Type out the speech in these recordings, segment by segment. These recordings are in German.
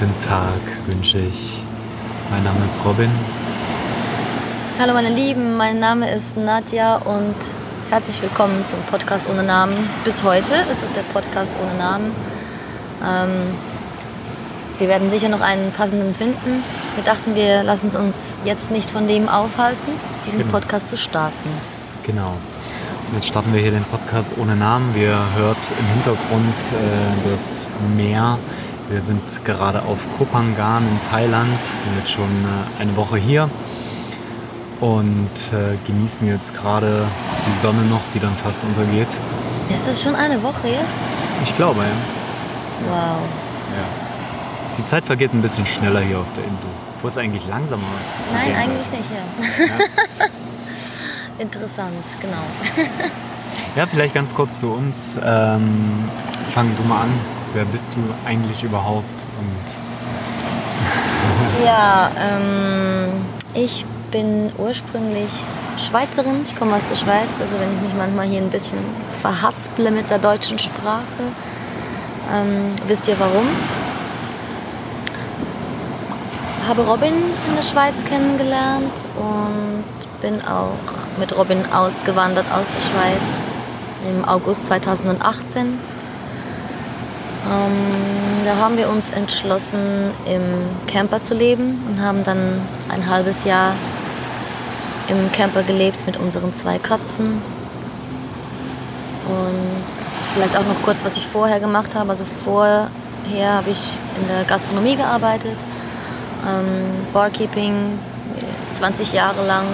guten Tag wünsche ich. Mein Name ist Robin. Hallo meine Lieben, mein Name ist Nadja und herzlich willkommen zum Podcast ohne Namen. Bis heute ist es der Podcast ohne Namen. Ähm, wir werden sicher noch einen passenden finden. Wir dachten, wir lassen es uns jetzt nicht von dem aufhalten, diesen Genau. Podcast zu starten. Genau. Und jetzt starten wir hier den Podcast ohne Namen. Wir hört im Hintergrund äh, das Meer. Wir sind gerade auf Kopangan in Thailand, sind jetzt schon äh, eine Woche hier und äh, genießen jetzt gerade die Sonne noch, die dann fast untergeht. Ist das schon eine Woche jetzt? Ich glaube, ja. Wow. ja. Die Zeit vergeht ein bisschen schneller hier auf der Insel. Obwohl es eigentlich langsamer Nein, eigentlich nicht, ja. Ja. Interessant, genau. Ja, vielleicht ganz kurz zu uns. Ähm, fang du mal an. Wer bist du eigentlich überhaupt? Und Ja, ähm, ich bin ursprünglich Schweizerin. Ich komme aus der Schweiz. Also wenn ich mich manchmal hier ein bisschen verhasple mit der deutschen Sprache, ähm, wisst ihr warum? Habe Robin in der Schweiz kennengelernt und bin auch mit Robin ausgewandert aus der Schweiz im August 2018. Ähm, da haben wir uns entschlossen, im Camper zu leben und haben dann ein halbes Jahr im Camper gelebt mit unseren zwei Katzen. Und vielleicht auch noch kurz, was ich vorher gemacht habe. Also vorher habe ich in der Gastronomie gearbeitet, ähm, Barkeeping, 20 Jahre lang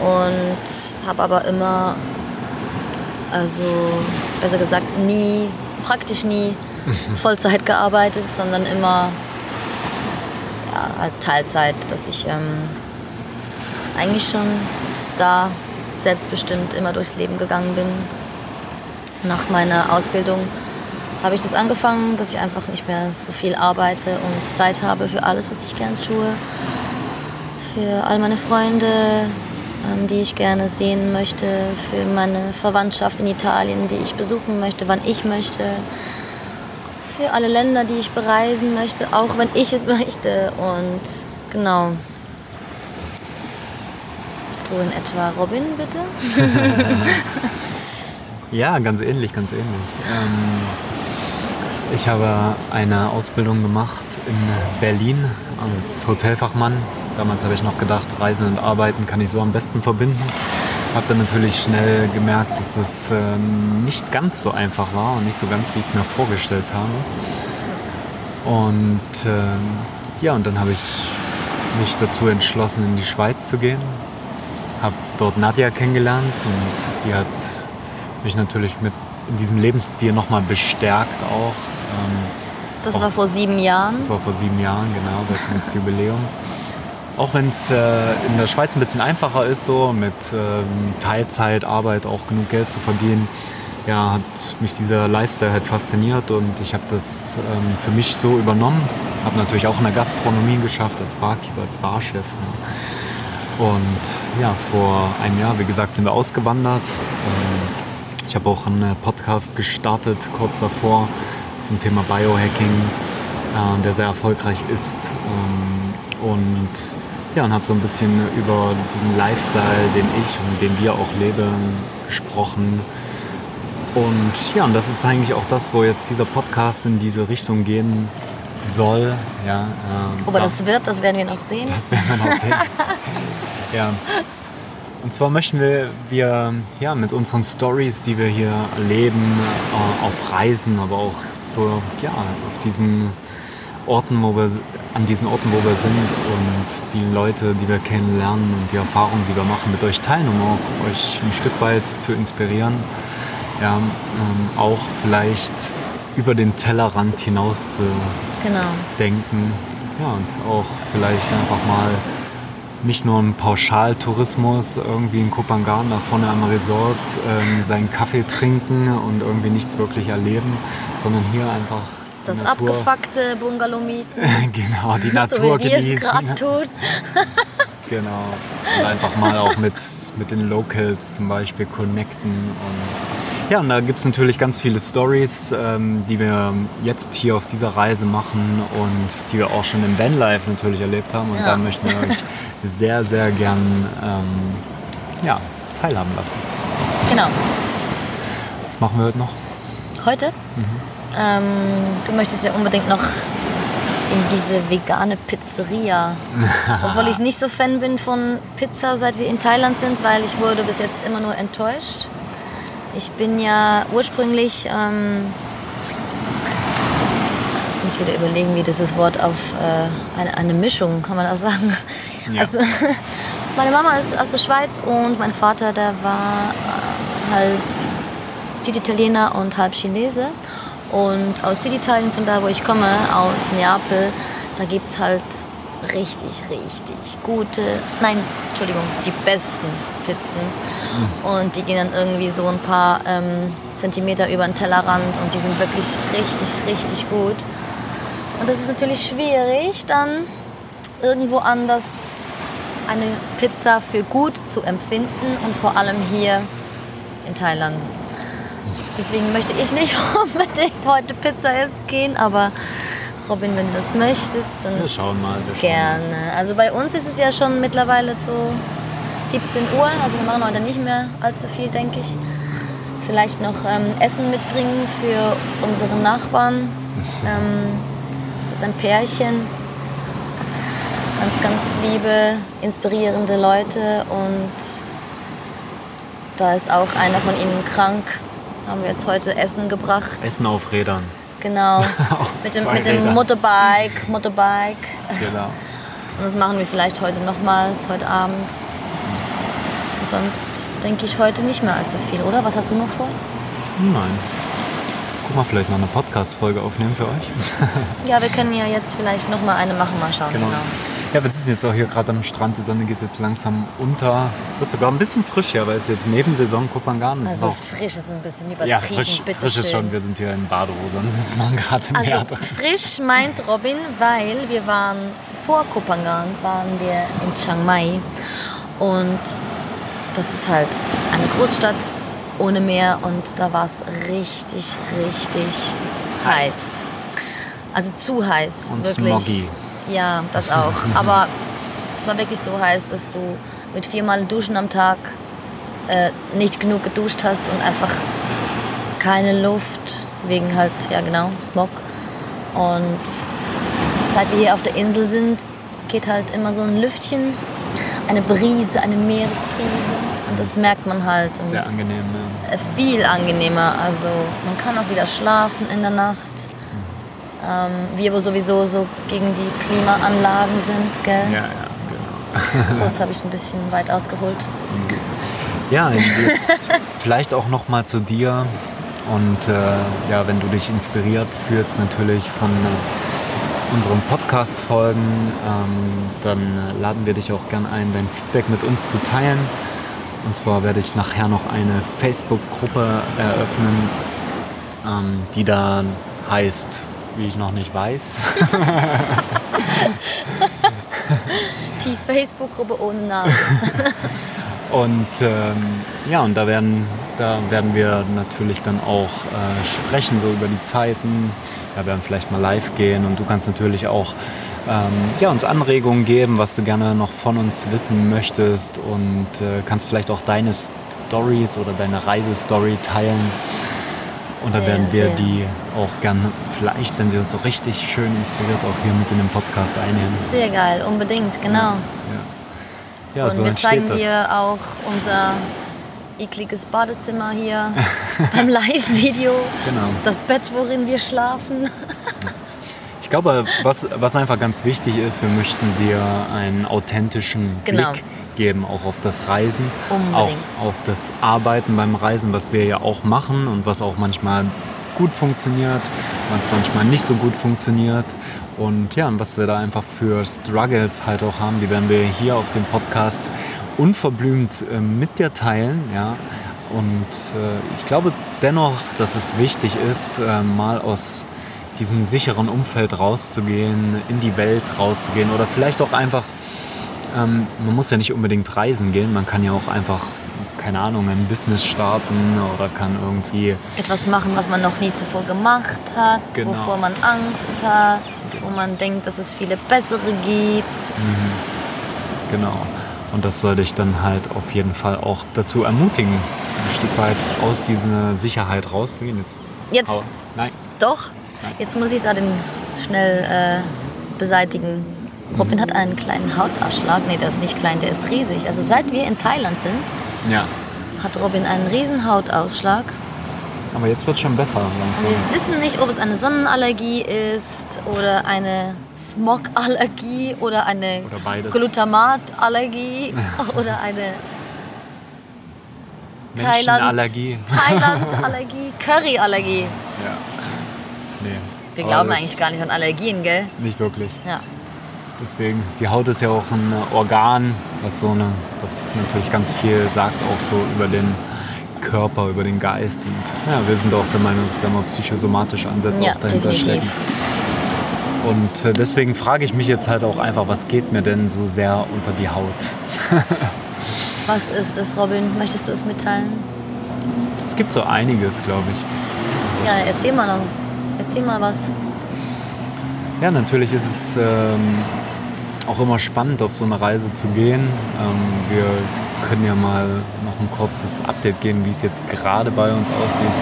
und habe aber immer, also besser gesagt, nie, praktisch nie Vollzeit gearbeitet, sondern immer ja, halt Teilzeit, dass ich ähm, eigentlich schon da selbstbestimmt immer durchs Leben gegangen bin. Nach meiner Ausbildung habe ich das angefangen, dass ich einfach nicht mehr so viel arbeite und Zeit habe für alles, was ich gern tue. Für all meine Freunde, die ich gerne sehen möchte, für meine Verwandtschaft in Italien, die ich besuchen möchte, wann ich möchte, für alle Länder, die ich bereisen möchte, auch wenn ich es möchte. Und genau. So in etwa. Robin, bitte? ja, ganz ähnlich, ganz ähnlich. Ähm, ich habe eine Ausbildung gemacht in Berlin als Hotelfachmann. Damals habe ich noch gedacht, Reisen und Arbeiten kann ich so am besten verbinden. Habe dann natürlich schnell gemerkt, dass es ähm, nicht ganz so einfach war und nicht so ganz, wie ich es mir vorgestellt habe. Und ähm, ja, und dann habe ich mich dazu entschlossen, in die Schweiz zu gehen. Habe dort Nadja kennengelernt und die hat mich natürlich mit in diesem Lebensstil nochmal bestärkt auch. Ähm, Das Auch- war vor sieben Jahren. das war vor sieben Jahren, genau, das das Jubiläum. Auch wenn es äh, in der Schweiz ein bisschen einfacher ist, so mit ähm, Teilzeitarbeit auch genug Geld zu verdienen, ja, hat mich dieser Lifestyle halt fasziniert und ich habe das ähm, für mich so übernommen. Habe natürlich auch in der Gastronomie geschafft, als Barkeeper, als Barchef. Ja. Und ja, vor einem Jahr, wie gesagt, sind wir ausgewandert. Ähm, ich habe auch einen Podcast gestartet, kurz davor, zum Thema Biohacking, äh, der sehr erfolgreich ist. Ähm, und ja, und habe so ein bisschen über den Lifestyle, den ich und den wir auch leben, gesprochen. Und ja, und das ist eigentlich auch das, wo jetzt dieser Podcast in diese Richtung gehen soll. Ja, ähm, Aber da- das wird, das werden wir noch sehen. das werden wir noch sehen. ja. Und zwar möchten wir, wir ja, mit unseren Stories, die wir hier erleben, äh, auf Reisen, aber auch so ja, auf diesen Orten, wo wir, an diesen Orten, wo wir sind und die Leute, die wir kennenlernen und die Erfahrungen, die wir machen, mit euch teilen, um auch euch ein Stück weit zu inspirieren. Ja, ähm, auch vielleicht über den Tellerrand hinaus zu Genau. denken. Ja, und auch vielleicht einfach mal nicht nur im Pauschaltourismus irgendwie in Kopangan da vorne am Resort ähm, seinen Kaffee trinken und irgendwie nichts wirklich erleben, sondern hier einfach Das Natur, abgefuckte Bungalow mieten, genau, die so Natur wie wir es genießen. gerade. Genau. Und einfach mal auch mit, mit den Locals zum Beispiel connecten und Ja, und da gibt es natürlich ganz viele Stories, ähm, die wir jetzt hier auf dieser Reise machen und die wir auch schon im Vanlife natürlich erlebt haben. Und Ja. da möchten wir euch sehr, sehr gern ähm, ja, teilhaben lassen. Genau. Was machen wir heute noch? Heute? Mhm. Ähm, du möchtest ja unbedingt noch in diese vegane Pizzeria. Obwohl ich nicht so Fan bin von Pizza, seit wir in Thailand sind, weil ich wurde bis jetzt immer nur enttäuscht. Ich bin ja ursprünglich, ähm, jetzt muss ich wieder überlegen, wie dieses Wort auf äh, eine, eine Mischung, kann man das sagen? Ja. Also, meine Mama ist aus der Schweiz und mein Vater, der war äh, halb Süditaliener und halb Chinese. Und aus Süditalien, von da wo ich komme, aus Neapel, da gibt es halt richtig, richtig gute, nein, Entschuldigung, die besten Pizzen. Und die gehen dann irgendwie so ein paar ähm, Zentimeter über den Tellerrand und die sind wirklich richtig, richtig gut. Und das ist natürlich schwierig, dann irgendwo anders eine Pizza für gut zu empfinden und vor allem hier in Thailand. Deswegen möchte ich nicht unbedingt heute Pizza essen gehen, aber Robin, wenn du das möchtest, dann Wir schauen mal. Wir schauen gerne. Also bei uns ist es ja schon mittlerweile so 17 Uhr, also wir machen heute nicht mehr allzu viel, denke ich. Vielleicht noch ähm, Essen mitbringen für unsere Nachbarn. Ähm, es ist ein Pärchen. Ganz, ganz liebe, inspirierende Leute und da ist auch einer von ihnen krank. Haben wir jetzt heute Essen gebracht. Essen auf Rädern. Genau. Mit dem, mit dem. Motorbike, Motorbike. Genau. Und das machen wir vielleicht heute nochmals, heute Abend. Sonst denke ich heute nicht mehr allzu viel, oder? Was hast du noch vor? Nein. Guck mal, vielleicht noch eine Podcast-Folge aufnehmen für euch. Ja, wir können ja jetzt vielleicht nochmal eine machen, mal schauen. Genau. Ja, wir sitzen jetzt auch hier gerade am Strand. Die Sonne geht jetzt langsam unter. Wird sogar ein bisschen frisch hier, weil es ist jetzt Nebensaison Also ist auch frisch ist ein bisschen übertrieben, ja, frisch, bitte frisch ist schön. schon. Wir sind hier in Badehose und sitzen mal gerade im Meer Also drin. frisch meint Robin, weil wir waren vor Kopangan, waren wir in Chiang Mai und das ist halt eine Großstadt ohne Meer und da war es richtig, richtig heiß. Also zu heiß, Und wirklich. smoggy. Ja, das auch. Aber es war wirklich so heiß, dass du mit viermal Duschen am Tag äh, nicht genug geduscht hast und einfach keine Luft wegen halt, ja genau, Smog. Und seit wir hier auf der Insel sind, geht halt immer so ein Lüftchen, eine Brise, eine Meeresbrise. Und das merkt man halt. Sehr angenehm. Ja. äh, viel angenehmer. Also man kann auch wieder schlafen in der Nacht. Ähm, wir, wo sowieso so gegen die Klimaanlagen sind, gell? Ja, ja, genau. So, jetzt habe ich ein bisschen weit ausgeholt. Ja, jetzt vielleicht auch noch mal zu dir. Und äh, ja, wenn du dich inspiriert fühlst, natürlich von äh, unseren Podcast-Folgen, ähm, dann äh, laden wir dich auch gern ein, dein Feedback mit uns zu teilen. Und zwar werde ich nachher noch eine Facebook-Gruppe eröffnen, ähm, die dann heißt, wie ich noch nicht weiß. Die Facebook-Gruppe ohne Namen. Und ähm, ja, und da werden, da werden wir natürlich dann auch äh, sprechen, so über die Zeiten. Ja, werden vielleicht mal live gehen und du kannst natürlich auch ähm, ja, uns Anregungen geben, was du gerne noch von uns wissen möchtest und äh, kannst vielleicht auch deine Stories oder deine Reisestory teilen. Und da werden wir die auch gerne, vielleicht, wenn sie uns so richtig schön inspiriert, auch hier mit in den Podcast einnehmen. Sehr geil, unbedingt, genau. Ja, und so wir zeigen das. dir auch unser ekliges Badezimmer hier beim Live-Video. Genau. Das Bett, worin wir schlafen. Ich glaube, was, was einfach ganz wichtig ist, wir möchten dir einen authentischen Genau. Blick geben, auch auf das Reisen, Unbedingt. auch auf das Arbeiten beim Reisen, was wir ja auch machen und was auch manchmal gut funktioniert, was manchmal nicht so gut funktioniert. Und ja, und was wir da einfach für Struggles halt auch haben, die werden wir hier auf dem Podcast unverblümt äh, mit dir teilen. Ja. Und äh, ich glaube dennoch, dass es wichtig ist, äh, mal aus diesem sicheren Umfeld rauszugehen, in die Welt rauszugehen oder vielleicht auch einfach, ähm, man muss ja nicht unbedingt reisen gehen, man kann ja auch einfach, keine Ahnung, ein Business starten oder kann irgendwie Etwas machen, was man noch nie zuvor gemacht hat, Genau. wovor man Angst hat, wo man denkt, dass es viele bessere gibt. Genau. Und das soll dich dann halt auf jeden Fall auch dazu ermutigen, ein Stück weit aus dieser Sicherheit rauszugehen. Jetzt. Jetzt Aua. Nein. doch, jetzt muss ich da den schnell äh, beseitigen. Robin hat einen kleinen Hautausschlag. Nee, der ist nicht klein, der ist riesig. Also seit wir in Thailand sind, Ja. hat Robin einen riesen Hautausschlag. Aber jetzt wird schon besser langsam. wir wissen nicht, ob es eine Sonnenallergie ist oder eine Smogallergie oder eine Oder. Glutamatallergie oder eine Thailand Menschenallergie. Thailandallergie, Curryallergie. Ja. Nee. Wir Aber glauben eigentlich gar nicht an Allergien, gell? Nicht wirklich. Ja. Deswegen, die Haut ist ja auch ein Organ, was so eine, das natürlich ganz viel sagt, auch so über den Körper, über den Geist. Und ja, wir sind auch der Meinung, dass da mal psychosomatische Ansätze Ja, auch dahinter definitiv. stecken. Und äh, deswegen frage ich mich jetzt halt auch einfach, was geht mir denn so sehr unter die Haut? Was ist es, Robin? Möchtest du es mitteilen? Es gibt so einiges, glaube ich. Ja, erzähl mal noch. Erzähl mal was. Ja, natürlich ist es ähm, auch immer spannend, auf so eine Reise zu gehen. Ähm, wir können ja mal noch ein kurzes Update geben, wie es jetzt gerade bei uns aussieht.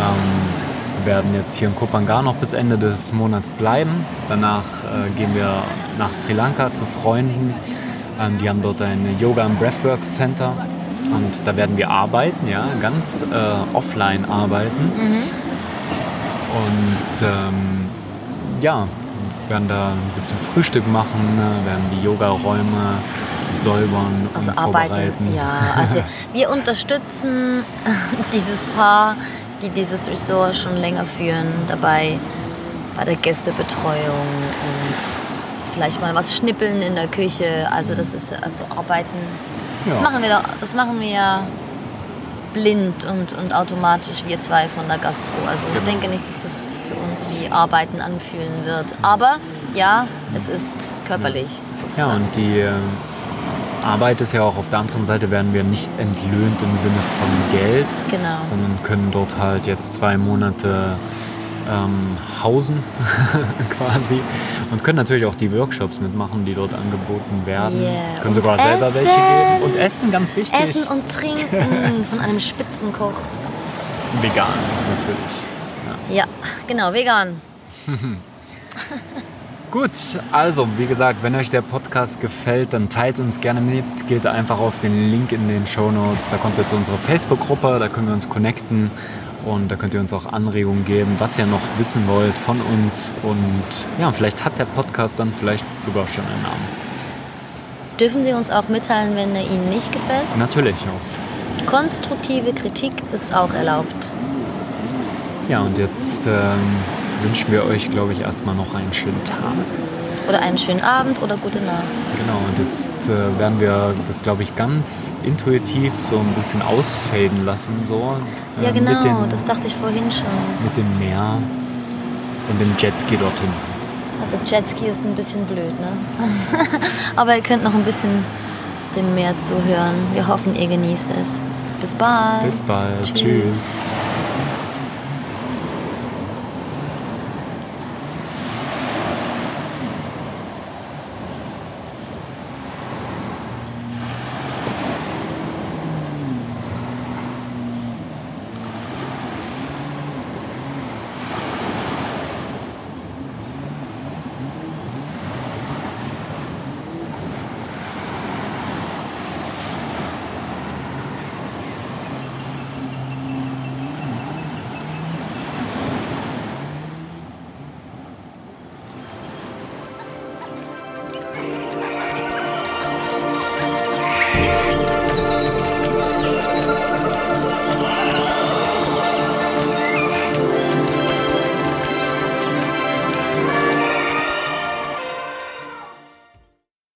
Ähm, wir werden jetzt hier in Kopangar noch bis Ende des Monats bleiben. Danach äh, gehen wir nach Sri Lanka zu Freunden. Ähm, die haben dort ein Yoga und Breathwork Center. Und da werden wir arbeiten, ja, ganz äh, offline arbeiten. Und ähm, ja, werden da ein bisschen Frühstück machen, ne, werden die Yoga-Räume säubern Also und arbeiten. vorbereiten. Ja, also wir unterstützen dieses Paar, die dieses Resort schon länger führen, dabei bei der Gästebetreuung und vielleicht mal was schnippeln in der Küche. Also das ist also arbeiten. Das Ja. machen wir doch, das machen wir ja blind und, und automatisch wir zwei von der Gastro. Also ich Genau. denke nicht, dass das uns wie Arbeiten anfühlen wird. Aber ja, es ist körperlich Ja, sozusagen. und die äh, Arbeit ist ja auch auf der anderen Seite, werden wir nicht entlöhnt im Sinne von Geld, Genau. sondern können dort halt jetzt zwei Monate ähm, hausen quasi und können natürlich auch die Workshops mitmachen, die dort angeboten werden. Yeah. Können sogar Und selber welche essen. geben. Und essen, ganz wichtig. Essen und Trinken von einem Spitzenkoch. Vegan natürlich. Ja, genau, vegan. Gut, also wie gesagt, wenn euch der Podcast gefällt, dann teilt uns gerne mit. Geht einfach auf den Link in den Show Notes. Da kommt ihr zu unserer Facebook-Gruppe, da können wir uns connecten und da könnt ihr uns auch Anregungen geben, was ihr noch wissen wollt von uns. Und ja, vielleicht hat der Podcast dann vielleicht sogar schon einen Namen. Dürfen Sie uns auch mitteilen, wenn er Ihnen nicht gefällt? Natürlich auch. Konstruktive Kritik ist auch erlaubt. Ja, und jetzt ähm, wünschen wir euch, glaube ich, erstmal noch einen schönen Tag. Oder einen schönen Abend oder gute Nacht. Genau, und jetzt äh, werden wir das, glaube ich, ganz intuitiv so ein bisschen ausfaden lassen. So, Ja, äh, genau, Mit, den, das dachte ich vorhin schon. mit dem Meer und dem Jetski dort hinten. Aber Jetski ist ein bisschen blöd, ne? Aber ihr könnt noch ein bisschen dem Meer zuhören. Wir hoffen, ihr genießt es. Bis bald. Bis bald. Tschüss.